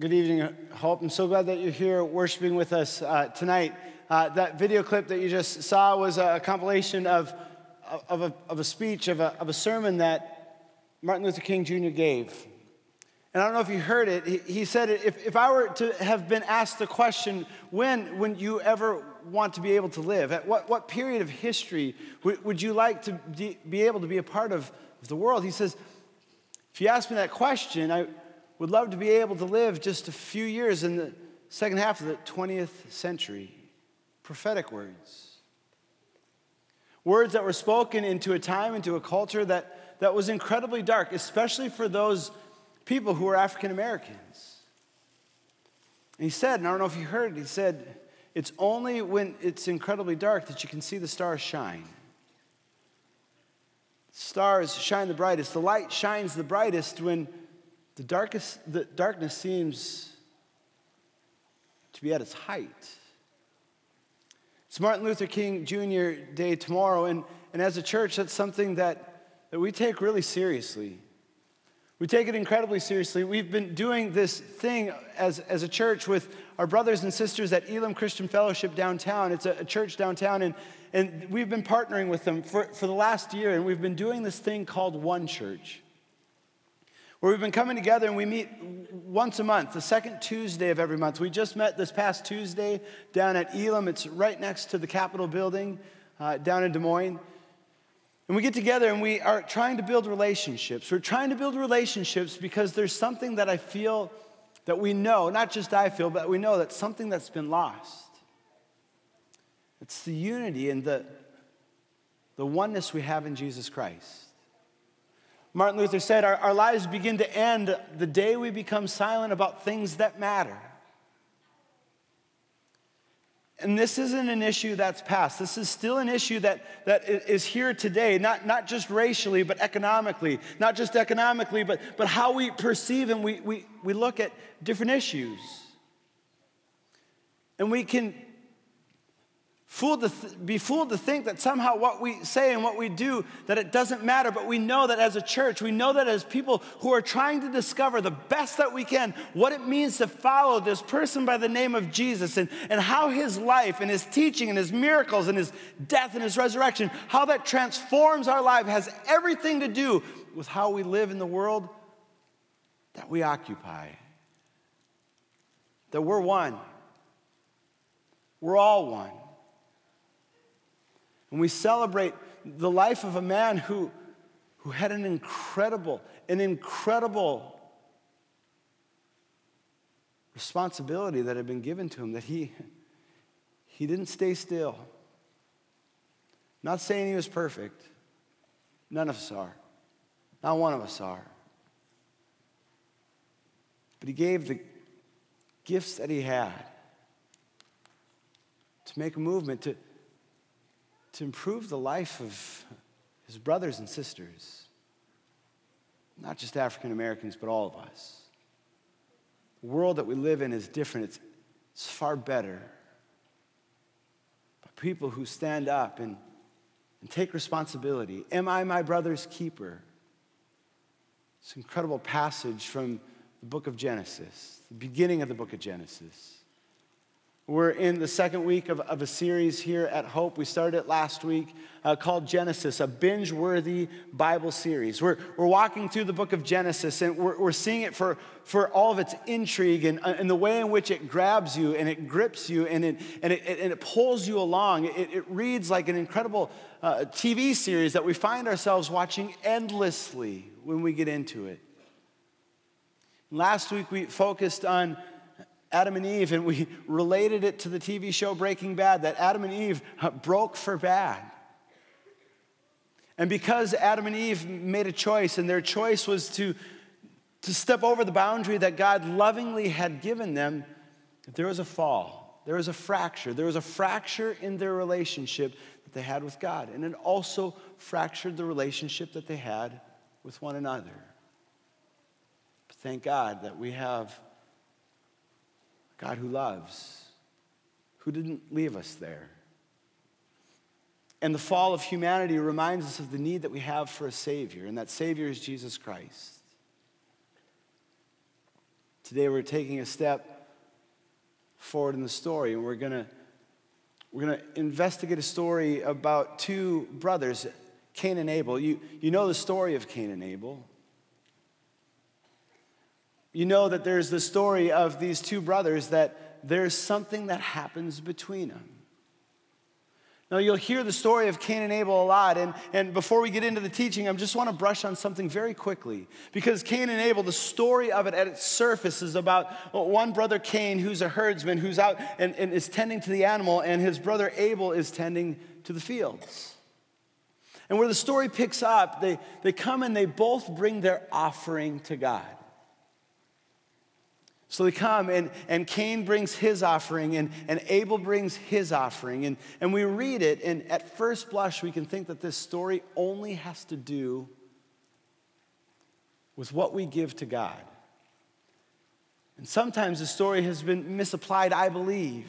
Good evening, Hope. I'm so glad that you're here worshiping with us uh, tonight. Uh, that video clip that you just saw was a compilation of, of, a, of a speech, of a, of a sermon that Martin Luther King Jr. gave. And I don't know if you heard it. He, he said, if, if I were to have been asked the question, when, when you ever want to be able to live, at what, what period of history would, would you like to be, be able to be a part of the world? He says, if you ask me that question, I would love to be able to live just a few years in the second half of the 20th century. Prophetic words. Words that were spoken into a time, into a culture that, that was incredibly dark, especially for those people who were African Americans. And he said, and I don't know if you heard it, he said, it's only when it's incredibly dark that you can see the stars shine. Stars shine the brightest. The light shines the brightest when the, darkest, the darkness seems to be at its height. It's Martin Luther King Jr. Day tomorrow, and, and as a church, that's something that, that we take really seriously. We take it incredibly seriously. We've been doing this thing as, as a church with our brothers and sisters at Elam Christian Fellowship downtown. It's a, a church downtown, and, and we've been partnering with them for, for the last year, and we've been doing this thing called One Church where we've been coming together and we meet once a month, the second Tuesday of every month. We just met this past Tuesday down at Elam. It's right next to the Capitol building uh, down in Des Moines. And we get together and we are trying to build relationships. We're trying to build relationships because there's something that I feel that we know, not just I feel, but we know that something that's been lost. It's the unity and the, the oneness we have in Jesus Christ. Martin Luther said, our, our lives begin to end the day we become silent about things that matter. And this isn't an issue that's past. This is still an issue that, that is here today, not, not just racially, but economically. Not just economically, but, but how we perceive and we, we, we look at different issues. And we can fooled to th- be fooled to think that somehow what we say and what we do that it doesn't matter but we know that as a church we know that as people who are trying to discover the best that we can what it means to follow this person by the name of jesus and, and how his life and his teaching and his miracles and his death and his resurrection how that transforms our life has everything to do with how we live in the world that we occupy. That we're one. We're all one and we celebrate the life of a man who, who had an incredible, an incredible responsibility that had been given to him, that he, he didn't stay still. Not saying he was perfect. None of us are. Not one of us are. But he gave the gifts that he had to make a movement, to, to improve the life of his brothers and sisters, not just African Americans, but all of us. The world that we live in is different, it's, it's far better. But people who stand up and, and take responsibility. Am I my brother's keeper? This incredible passage from the book of Genesis, the beginning of the book of Genesis. We're in the second week of, of a series here at Hope. We started it last week uh, called Genesis, a binge worthy Bible series. We're, we're walking through the book of Genesis and we're, we're seeing it for, for all of its intrigue and, uh, and the way in which it grabs you and it grips you and it, and it, and it pulls you along. It, it reads like an incredible uh, TV series that we find ourselves watching endlessly when we get into it. Last week we focused on Adam and Eve, and we related it to the TV show Breaking Bad that Adam and Eve broke for bad. And because Adam and Eve made a choice, and their choice was to, to step over the boundary that God lovingly had given them, there was a fall. There was a fracture. There was a fracture in their relationship that they had with God. And it also fractured the relationship that they had with one another. But thank God that we have God who loves, who didn't leave us there. And the fall of humanity reminds us of the need that we have for a Savior, and that Savior is Jesus Christ. Today we're taking a step forward in the story and we're to we're to investigate a story about two brothers, Cain and Abel. You, you know the story of Cain and Abel. You know that there's the story of these two brothers that there's something that happens between them. Now, you'll hear the story of Cain and Abel a lot. And, and before we get into the teaching, I just want to brush on something very quickly. Because Cain and Abel, the story of it at its surface is about one brother, Cain, who's a herdsman, who's out and, and is tending to the animal, and his brother Abel is tending to the fields. And where the story picks up, they, they come and they both bring their offering to God. So they come, and, and Cain brings his offering, and, and Abel brings his offering. And, and we read it, and at first blush, we can think that this story only has to do with what we give to God. And sometimes the story has been misapplied, I believe,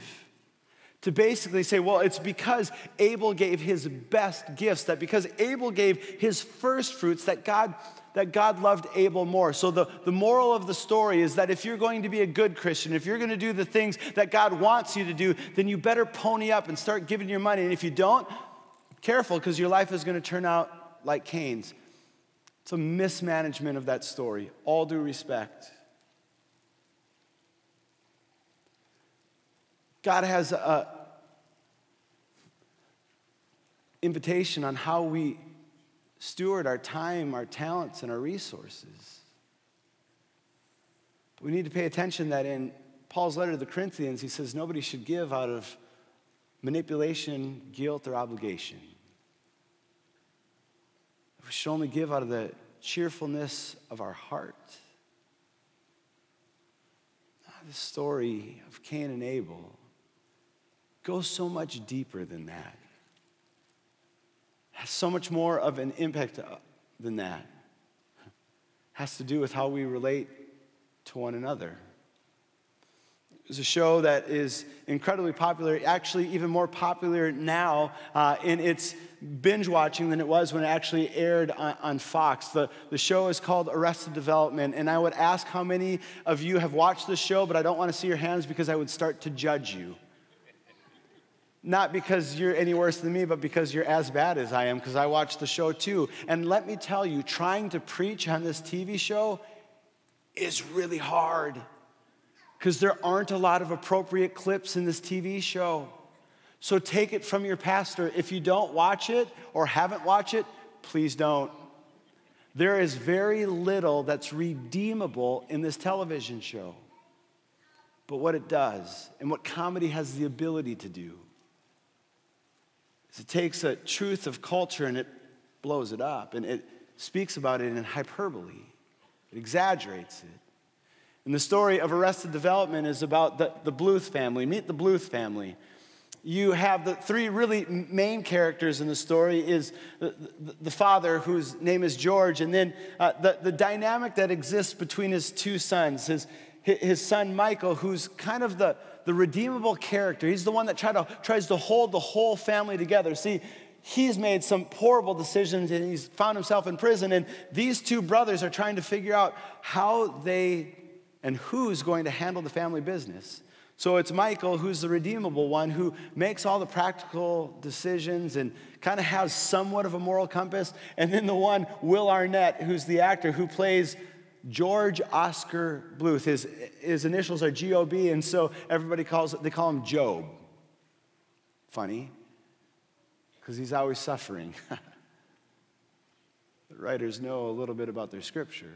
to basically say, well, it's because Abel gave his best gifts, that because Abel gave his first fruits, that God that God loved Abel more. So, the, the moral of the story is that if you're going to be a good Christian, if you're going to do the things that God wants you to do, then you better pony up and start giving your money. And if you don't, careful because your life is going to turn out like Cain's. It's a mismanagement of that story, all due respect. God has a invitation on how we steward our time, our talents, and our resources. We need to pay attention that in Paul's letter to the Corinthians, he says nobody should give out of manipulation, guilt, or obligation. We should only give out of the cheerfulness of our heart. The story of Cain and Abel goes so much deeper than that has so much more of an impact uh, than that. Has to do with how we relate to one another. It's a show that is incredibly popular, actually, even more popular now uh, in its binge watching than it was when it actually aired on, on, Fox. The, the show is called Arrested Development, and I would ask how many of you have watched this show, but I don't want to see your hands because I would start to judge you. Not because you're any worse than me, but because you're as bad as I am, because I watch the show too. And let me tell you, trying to preach on this TV show is really hard because there aren't a lot of appropriate clips in this TV show. So take it from your pastor. If you don't watch it or haven't watched it, please don't. There is very little that's redeemable in this television show. But what it does, and what comedy has the ability to do, it takes a truth of culture and it blows it up and it speaks about it in hyperbole, it exaggerates it. And the story of Arrested Development is about the, the Bluth family. Meet the Bluth family. You have the three really main characters in the story is the, the, the father whose name is George, and then uh, the, the dynamic that exists between his two sons, his, his son Michael, who's kind of the, the redeemable character. He's the one that try to, tries to hold the whole family together. See, he's made some horrible decisions and he's found himself in prison. And these two brothers are trying to figure out how they and who's going to handle the family business. So it's Michael, who's the redeemable one, who makes all the practical decisions and kind of has somewhat of a moral compass. And then the one, Will Arnett, who's the actor who plays George Oscar Bluth. His, his initials are GOB, and so everybody calls they call him Job. Funny, because he's always suffering. the writers know a little bit about their scripture.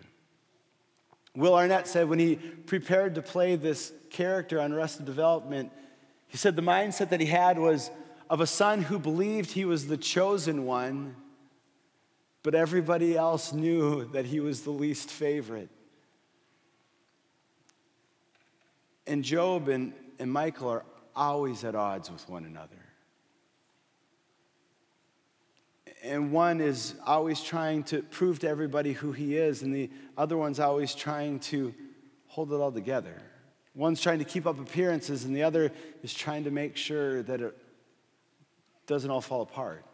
Will Arnett said when he prepared to play this character on Arrested Development, he said the mindset that he had was of a son who believed he was the chosen one but everybody else knew that he was the least favorite. And Job and, and Michael are always at odds with one another. And one is always trying to prove to everybody who he is, and the other one's always trying to hold it all together. One's trying to keep up appearances, and the other is trying to make sure that it doesn't all fall apart.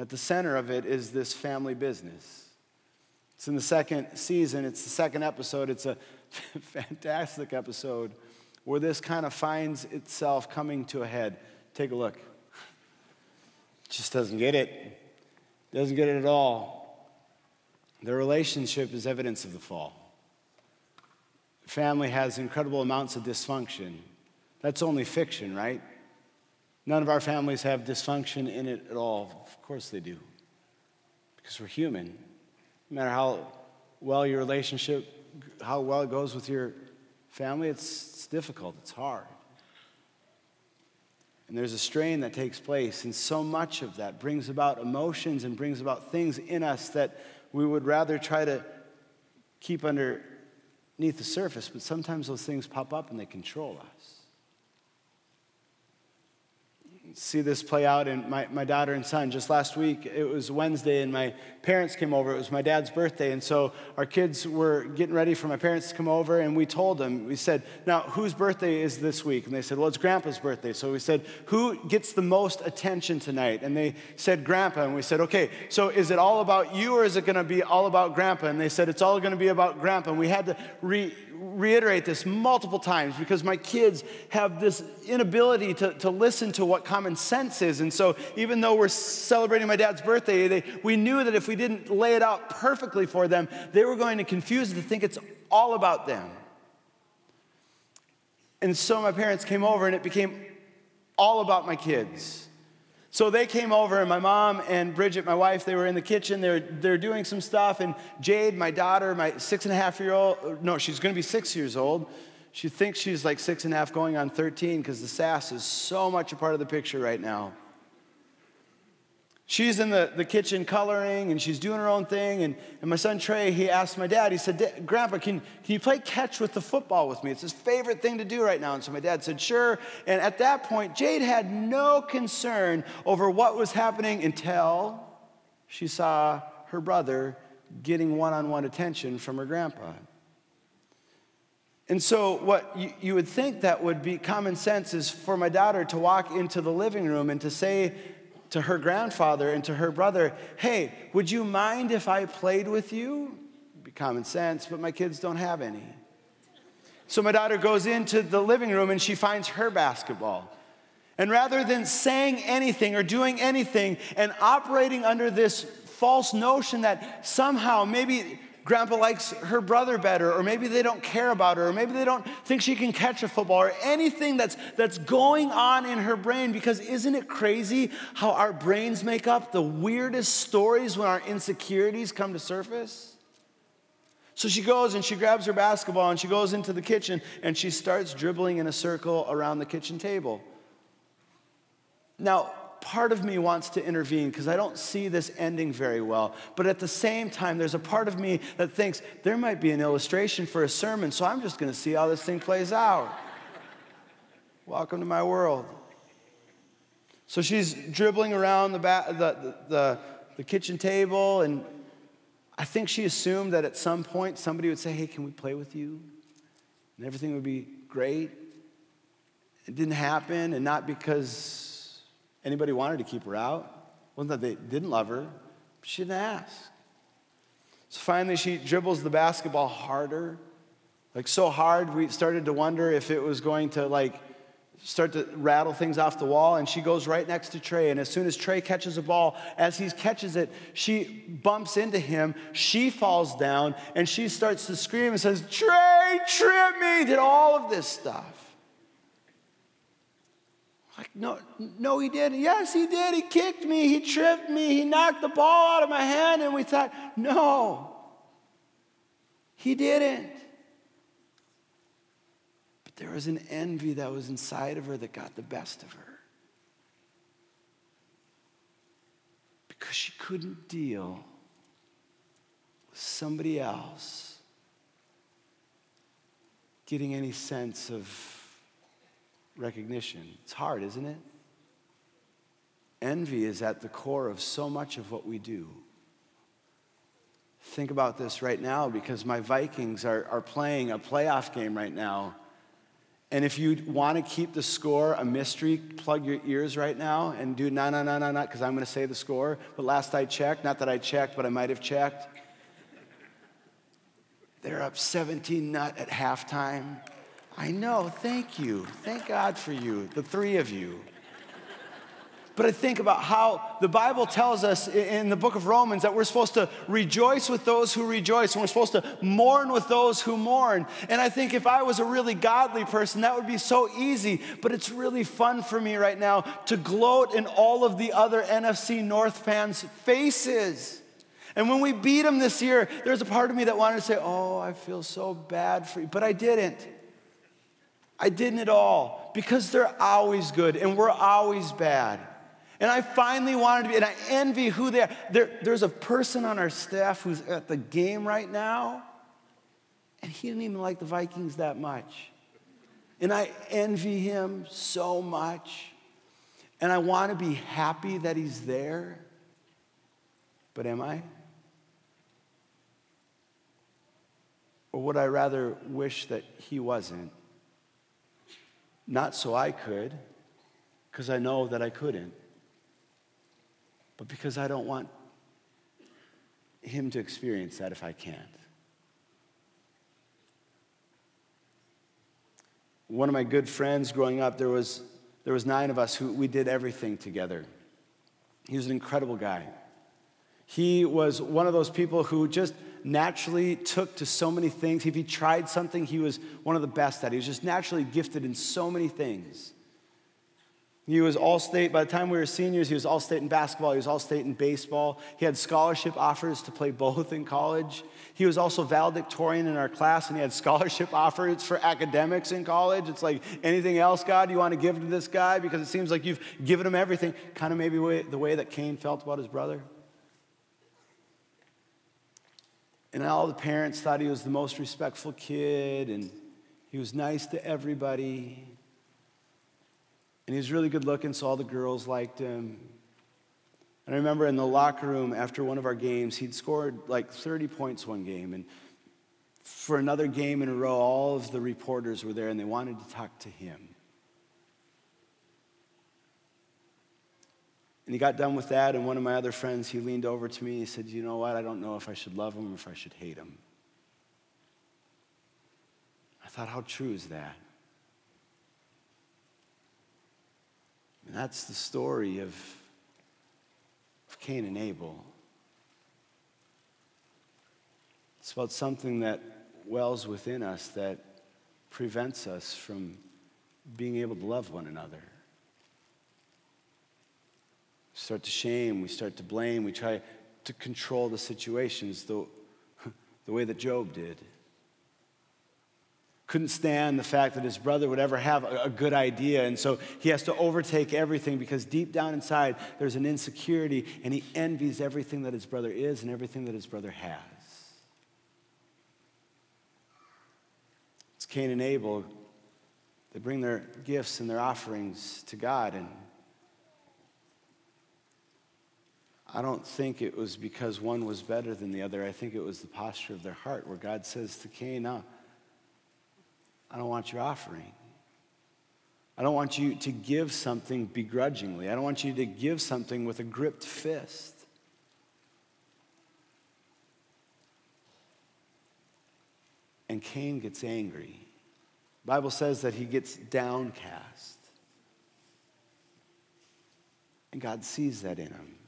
At the center of it is this family business. It's in the second season, it's the second episode. It's a fantastic episode where this kind of finds itself coming to a head. Take a look. Just doesn't get it. Doesn't get it at all. The relationship is evidence of the fall. Family has incredible amounts of dysfunction. That's only fiction, right? None of our families have dysfunction in it at all. Of course they do. Because we're human. No matter how well your relationship, how well it goes with your family, it's, it's difficult, it's hard. And there's a strain that takes place, and so much of that brings about emotions and brings about things in us that we would rather try to keep underneath the surface, but sometimes those things pop up and they control us see this play out in my, my daughter and son. Just last week, it was Wednesday, and my parents came over. It was my dad's birthday. And so our kids were getting ready for my parents to come over, and we told them, we said, Now, whose birthday is this week? And they said, Well, it's Grandpa's birthday. So we said, Who gets the most attention tonight? And they said, Grandpa. And we said, Okay, so is it all about you, or is it going to be all about Grandpa? And they said, It's all going to be about Grandpa. And we had to re reiterate this multiple times because my kids have this inability to, to listen to what common sense is. And so, even though we're celebrating my dad's birthday, they, we knew that if we didn't lay it out perfectly for them, they were going to confuse it to think it's all about them. And so, my parents came over and it became all about my kids. So they came over, and my mom and Bridget, my wife, they were in the kitchen. They're, they're doing some stuff. And Jade, my daughter, my six and a half year old, no, she's gonna be six years old. She thinks she's like six and a half going on 13 because the sass is so much a part of the picture right now she's in the, the kitchen coloring and she's doing her own thing. And, and my son Trey, he asked my dad, he said, Grandpa, can, can you play catch with the football with me? It's his favorite thing to do right now. And so my dad said, Sure. And at that point, Jade had no concern over what was happening until she saw her brother getting one on one attention from her grandpa. And so, what you, you, would think that would be common sense is for my daughter to walk into the living room and to say to her grandfather and to her brother, Hey, would you mind if I played with you? It'd Be common sense, but my kids don't have any. So my daughter goes into the living room and she finds her basketball. And rather than saying anything or doing anything and operating under this false notion that somehow maybe grandpa likes her brother better, or maybe they don't care about her, or maybe they don't think she can catch a football, or anything that's, that's going on in her brain. Because isn't it crazy how our brains make up the weirdest stories when our insecurities come to surface? So she goes and she grabs her basketball and she goes into the kitchen and she starts dribbling in a circle around the kitchen table. Now, part of me wants to intervene because I don't see this ending very well. But at the same time, there's a part of me that thinks there might be an illustration for a sermon, so I'm just going to see how this thing plays out. Welcome to my world. So she's dribbling around the, ba- the, the, the kitchen table, and I think she assumed that at some point somebody would say, Hey, can we play with you? And everything would be great. It didn't happen, and not because Anybody wanted to keep her out? Wasn't that they didn't love her, she didn't ask. So finally, she dribbles the basketball harder, like so hard, we started to wonder if it was going to like start to rattle things off the wall. And she goes right next to Trey. And as soon as Trey catches a ball, as he catches it, she bumps into him. She falls down and she starts to scream and says, Trey, trip me, did all of this stuff. No, no, he didn't. Yes, he did. He kicked me. He tripped me. He knocked the ball out of my hand. And we thought, no, he didn't. But there was an envy that was inside of her that got the best of her. Because she couldn't deal with somebody else getting any sense of recognition. It's hard, isn't it? Envy is at the core of so much of what we do. Think about this right now because my Vikings are, are playing a playoff game right now. And if you want to keep the score a mystery, plug your ears right now and do no, no, no, no, no, because I'm going to say the score. But last I checked, not that I checked, but I might have checked. they're up 17 nut at halftime. I know, thank you. Thank God for you, the three of you. But I think about how the Bible tells us in the book of Romans that we're supposed to rejoice with those who rejoice, and we're supposed to mourn with those who mourn. And I think if I was a really godly person, that would be so easy. But it's really fun for me right now to gloat in all of the other NFC North fans' faces. And when we beat them this year, there's a part of me that wanted to say, Oh, I feel so bad for you. But I didn't. I didn't at all because they're always good and we're always bad. And I finally wanted to be, and I envy who they are. There, there's a person on our staff who's at the game right now, and he didn't even like the Vikings that much. And I envy him so much. And I want to be happy that he's there. But am I? Or would I rather wish that he wasn't? Not so I could, because I know that I couldn't but because I don't want him to experience that if I can't. One of my good friends growing up, there was, there was nine of us who we did everything together. He was an incredible guy. He was one of those people who just naturally took to so many things. If he tried something, he was one of the best at it. He was just naturally gifted in so many things. He was all state, by the time we were seniors, he was all state in basketball, he was all state in baseball. He had scholarship offers to play both in college. He was also valedictorian in our class, and he had scholarship offers for academics in college. It's like, anything else, God, you want to give to this guy? Because it seems like you've given him everything. Kind of maybe the way that Cain felt about his brother. And all the parents thought he was the most respectful kid, and he was nice to everybody. And he was really good looking, so all the girls liked him. And I remember in the locker room after one of our games, he'd scored like 30 points one game. And for another game in a row, all of the reporters were there and they wanted to talk to him. And he got done with that, and one of my other friends, he leaned over to me and he said, You know what? I don't know if I should love him or if I should hate him. I thought, How true is that? And that's the story of, of Cain and Abel. It's about something that wells within us that prevents us from being able to love one another. Start to shame, we start to blame, we try to control the situations the, the way that Job did couldn't stand the fact that his brother would ever have a, a, good idea. And so he has to overtake everything because deep down inside, there's an insecurity and he envies everything that his brother is and everything that his brother has. It's Cain and Abel. They bring their gifts and their offerings to God. And I don't think it was because one was better than the other. I think it was the posture of their heart where God says to Cain, now, I don't want your offering. I don't want you to give something begrudgingly. I don't want you to give something with a gripped fist. And Cain gets angry. The Bible says that he gets downcast. And God sees that in him.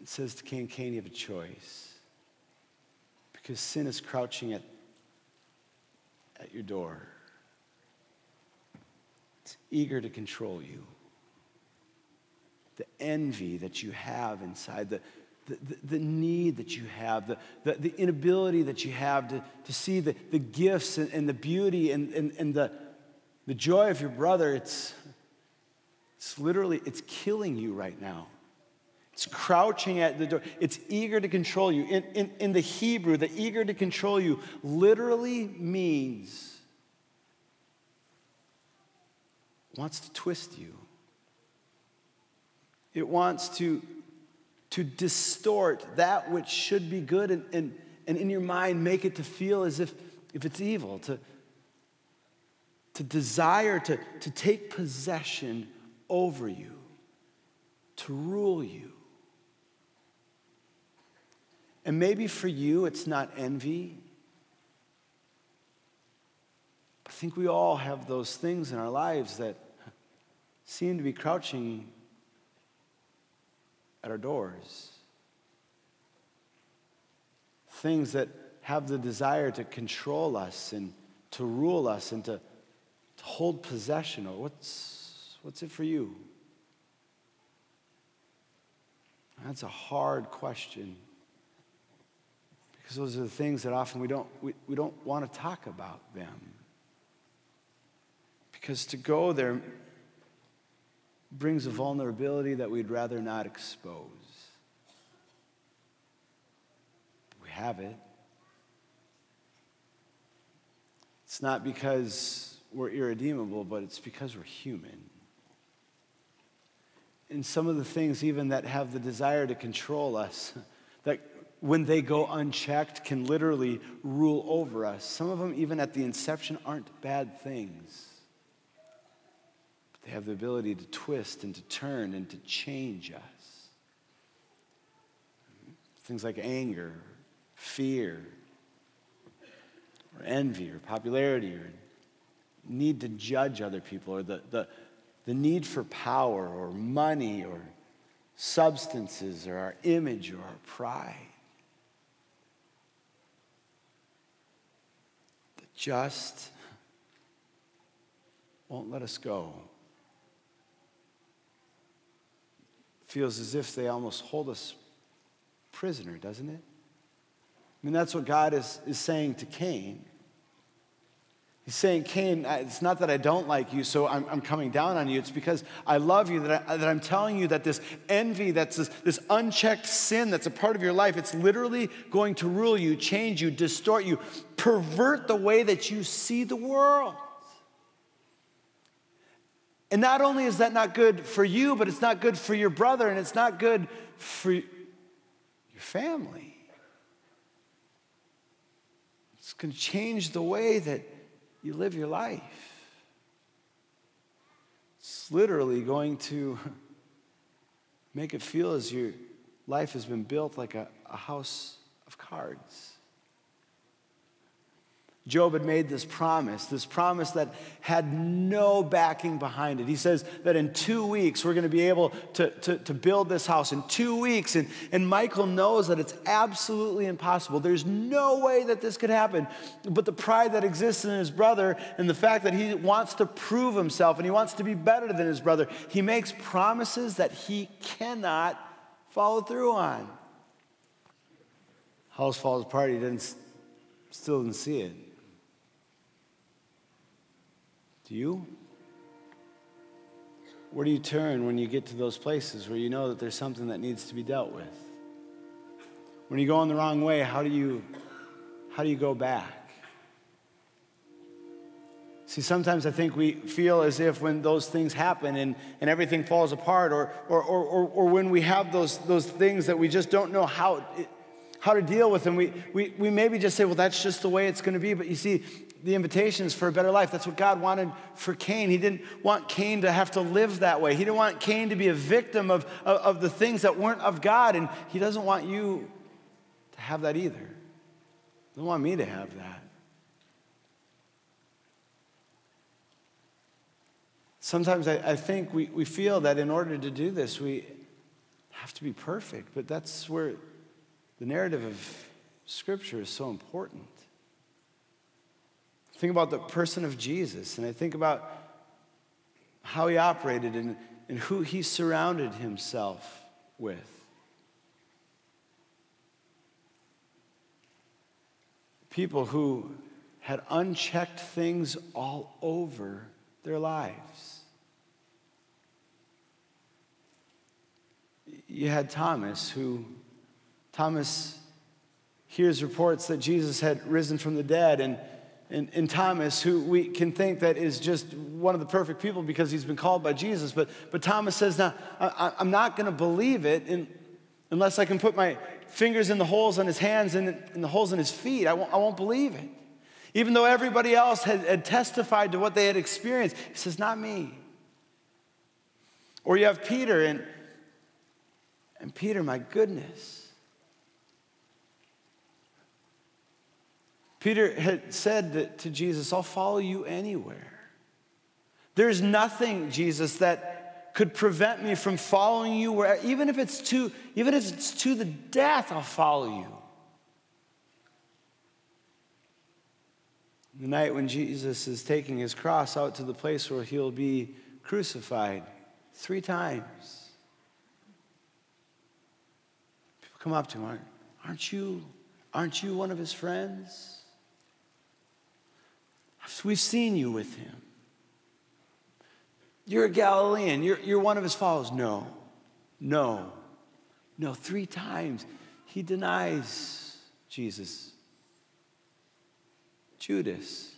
It says to Cain, Cain, you have a choice. Because sin is crouching at at your door. It's eager to control you. The envy that you have inside, the, the, the, the need that you have, the, the, the, inability that you have to, to see the, the gifts and, and the beauty and, and, and the, the joy of your brother, it's, it's literally, it's killing you right now. It's crouching at the door. It's eager to control you. In, in, in the Hebrew, the eager to control you literally means wants to twist you. It wants to, to distort that which should be good and, and, and in your mind make it to feel as if, if it's evil, to, to desire to, to take possession over you, to rule you. And maybe for you, it's not envy. I think we all have those things in our lives that seem to be crouching at our doors. Things that have the desire to control us and to rule us and to, to hold possession. Or what's, what's it for you? That's a hard question. Because those are the things that often we don't, we, we don't want to talk about them. Because to go there brings a vulnerability that we'd rather not expose. We have it. It's not because we're irredeemable, but it's because we're human. And some of the things, even that have the desire to control us, when they go unchecked can literally rule over us. Some of them, even at the inception, aren't bad things. But they have the ability to twist and to turn and to change us. Things like anger, fear, or envy, or popularity, or need to judge other people, or the, the, the need for power, or money, or substances, or our image, or our pride. Just won't let us go. Feels as if they almost hold us prisoner, doesn't it? I mean, that's what God is, is saying to Cain. He's saying, Cain, it's not that I don't like you, so I'm, I'm coming down on you. It's because I love you that, I, that I'm telling you that this envy, that's this, this unchecked sin that's a part of your life, it's literally going to rule you, change you, distort you, pervert the way that you see the world. And not only is that not good for you, but it's not good for your brother, and it's not good for your family. It's going to change the way that you live your life. It's literally going to make it feel as your life has been built like a, a house of cards. Job had made this promise, this promise that had no backing behind it. He says that in two weeks we're going to be able to, to, to, build this house. In two weeks. And, and Michael knows that it's absolutely impossible. There's no way that this could happen. But the pride that exists in his brother and the fact that he wants to prove himself and he wants to be better than his brother, he makes promises that he cannot follow through on. House falls apart, he didn't, still didn't see it. Do you? Where do you turn when you get to those places where you know that there's something that needs to be dealt with? When you go in the wrong way, how do you how do you go back? See, sometimes I think we feel as if when those things happen and, and everything falls apart, or, or, or, or, when we have those, those things that we just don't know how, how to deal with them, we, we, we maybe just say, well, that's just the way it's going to be. But you see, the invitations for a better life. That's what God wanted for Cain. He didn't want Cain to have to live that way. He didn't want Cain to be a victim of, of, of the things that weren't of God. And He doesn't want you to have that either. He doesn't want me to have that. Sometimes I, I think we, we feel that in order to do this, we have to be perfect, but that's where the narrative of Scripture is so important think about the person of Jesus, and I think about how he operated and, and who he surrounded himself with. People who had unchecked things all over their lives. You had Thomas, who, Thomas hears reports that Jesus had risen from the dead, and and, Thomas, who we can think that is just one of the perfect people because he's been called by Jesus. But, but Thomas says, Now, I, am not going to believe it in, unless I can put my fingers in the holes on his hands and in the holes in his feet. I won't, I won't believe it. Even though everybody else had, had testified to what they had experienced, he says, Not me. Or you have Peter, and, and Peter, my goodness. Peter had said to Jesus, I'll follow you anywhere. There's nothing, Jesus, that could prevent me from following you where even if it's to even if it's to the death, I'll follow you. The night when Jesus is taking his cross out to the place where he'll be crucified three times. People come up to him, aren't you, aren't you one of his friends? We've seen you with him. You're a Galilean. You're, you're one of his followers. No, no, no. Three times he denies Jesus. Judas.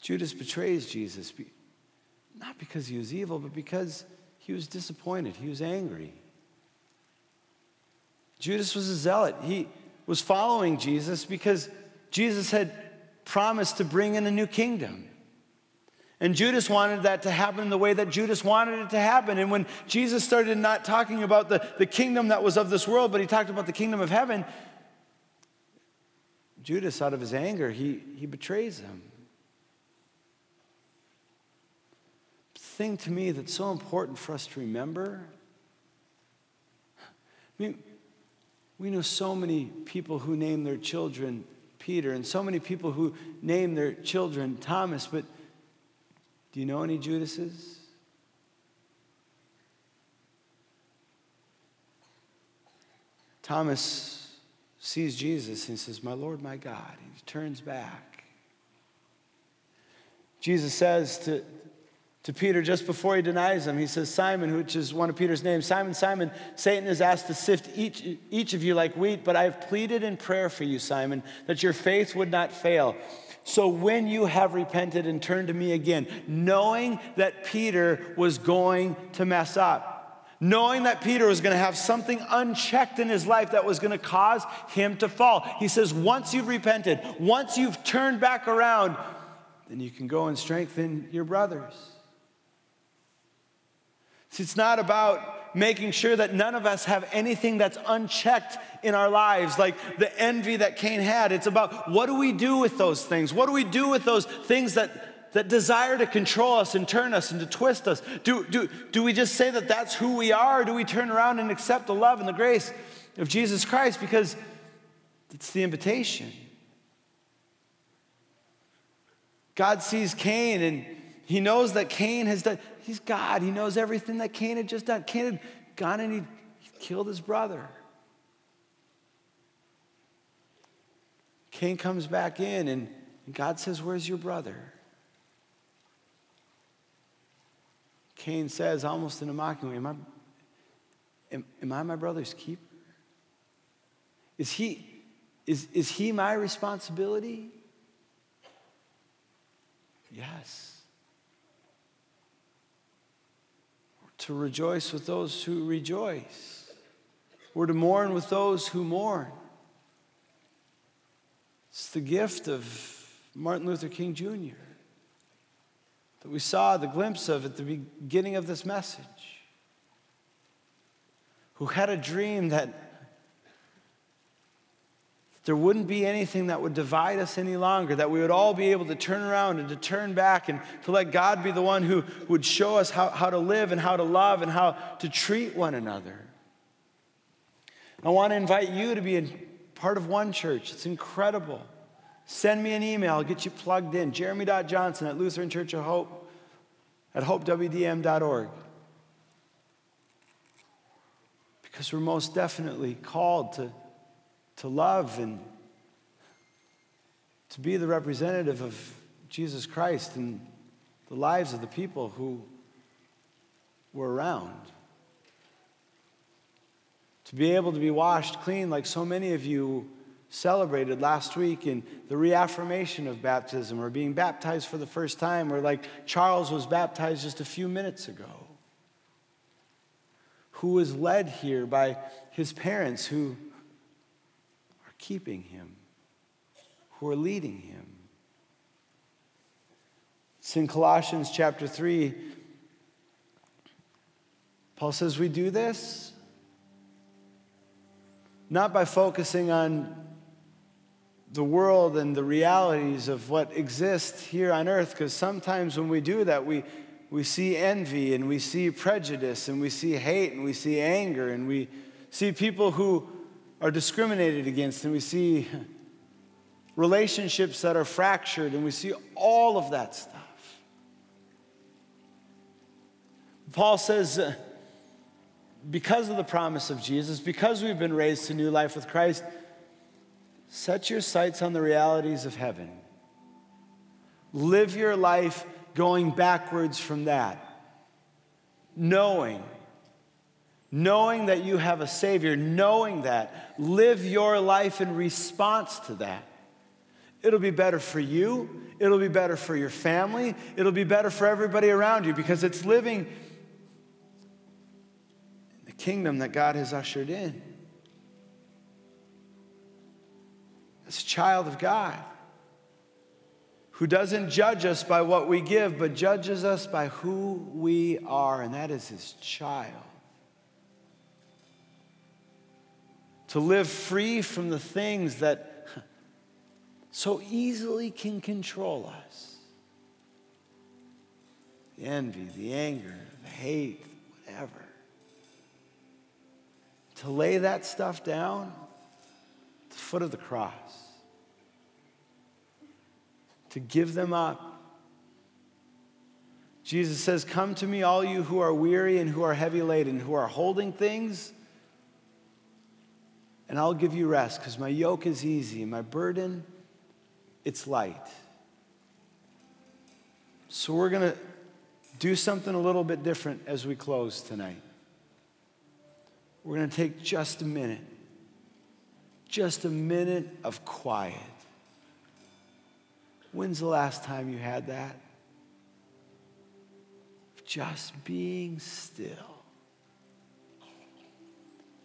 Judas betrays Jesus, not because he was evil, but because he was disappointed. He was angry. Judas was a zealot. He was following Jesus because Jesus had promised to bring in a new kingdom. And Judas wanted that to happen the way that Judas wanted it to happen. And when Jesus started not talking about the, the kingdom that was of this world, but he talked about the kingdom of heaven, Judas, out of his anger, he, he betrays him. The thing to me that's so important for us to remember I mean, we know so many people who name their children Peter, and so many people who name their children Thomas, but do you know any Judases? Thomas sees Jesus and says, My Lord, my God. He turns back. Jesus says to, to Peter just before he denies him. He says, Simon, which is one of Peter's names, Simon, Simon, Satan has asked to sift each, each of you like wheat, but I have pleaded in prayer for you, Simon, that your faith would not fail. So when you have repented and turned to me again, knowing that Peter was going to mess up, knowing that Peter was going to have something unchecked in his life that was going to cause him to fall, he says, once you've repented, once you've turned back around, then you can go and strengthen your brothers. See, it's not about making sure that none of us have anything that's unchecked in our lives, like the envy that Cain had. It's about what do we do with those things? What do we do with those things that, that desire to control us and turn us and to twist us? Do, do, do we just say that that's who we are, or do we turn around and accept the love and the grace of Jesus Christ? Because it's the invitation. God sees Cain and he knows that Cain has done, he's God. He knows everything that Cain had just done. Cain had gone and he killed his brother. Cain comes back in and God says, Where's your brother? Cain says, almost in a mocking way, Am I, am, am I my brother's keeper? Is he, is, is he my responsibility? Yes. To rejoice with those who rejoice. We're to mourn with those who mourn. It's the gift of Martin Luther King Jr. that we saw the glimpse of at the beginning of this message, who had a dream that there wouldn't be anything that would divide us any longer, that we would all be able to turn around and to turn back and to let God be the one who would show us how, how to live and how to love and how to treat one another. I want to invite you to be a part of one church. It's incredible. Send me an email, I'll get you plugged in. Jeremy.johnson at Lutheran Church of Hope at hopewdm.org. Because we're most definitely called to to love and to be the representative of Jesus Christ in the lives of the people who were around. To be able to be washed clean, like so many of you celebrated last week in the reaffirmation of baptism or being baptized for the first time, or like Charles was baptized just a few minutes ago, who was led here by his parents who keeping him, who are leading him. It's in Colossians chapter 3. Paul says, We do this not by focusing on the world and the realities of what exists here on earth, because sometimes when we do that, we, we see envy and we see prejudice and we see hate and we see anger and we see people who are discriminated against and we see relationships that are fractured and we see all of that stuff. Paul says, uh, because of the promise of Jesus, because we've been raised to new life with Christ, set your sights on the realities of heaven. Live your life going backwards from that. Knowing, knowing that you have a Savior, knowing that, live your life in response to that. It'll be better for you, it'll be better for your family, it'll be better for everybody around you because it's living in the kingdom that God has ushered in. As a child of God who doesn't judge us by what we give, but judges us by who we are, and that is his child. To live free from the things that so easily can control us the envy, the anger, the hate, whatever. To lay that stuff down at the foot of the cross to give them up. Jesus says, Come to me, all you who are weary and who are heavy laden, who are holding things, and I'll give you rest, because my yoke is easy and my burden, it's light. So we're going to do something a little bit different as we close tonight. We're going to take just a minute, just a minute of quiet. When's the last time you had that? Just being still.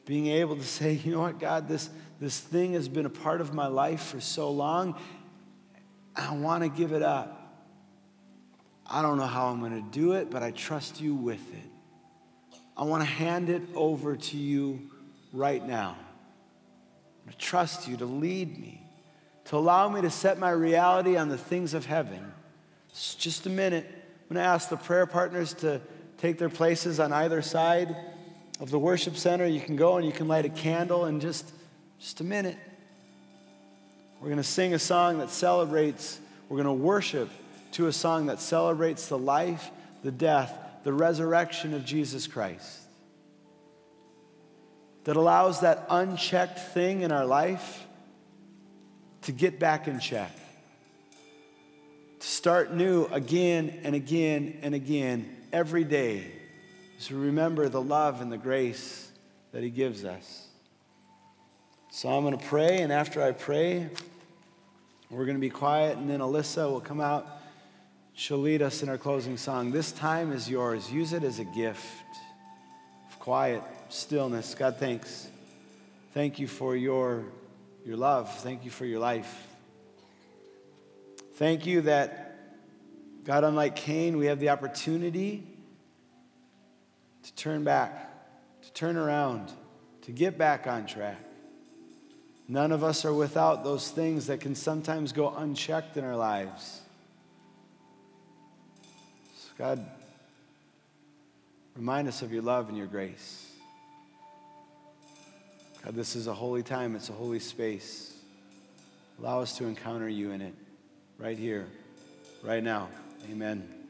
Being able to say, you know what, God, this, this thing has been a part of my life for so long. I want to give it up. I don't know how I'm going to do it, but I trust you with it. I want to hand it over to you right now. I trust you to lead me to allow me to set my reality on the things of heaven. It's just a minute. I'm going to ask the prayer partners to take their places on either side of the worship center. You can go and you can light a candle in just, just a minute. We're going to sing a song that celebrates, we're going to worship to a song that celebrates the life, the death, the resurrection of Jesus Christ. That allows that unchecked thing in our life to get back in check, to start new again and again and again every day, to remember the love and the grace that He gives us. So I'm going to pray, and after I pray, we're going to be quiet, and then Alyssa will come out. She'll lead us in our closing song. This time is yours. Use it as a gift of quiet, stillness. God, thanks. Thank you for your your love. Thank you for your life. Thank you that, God, unlike Cain, we have the opportunity to turn back, to turn around, to get back on track. None of us are without those things that can sometimes go unchecked in our lives. So God, remind us of your love and your grace. God, this is a holy time, it's a holy space. Allow us to encounter you in it right here, right now. Amen.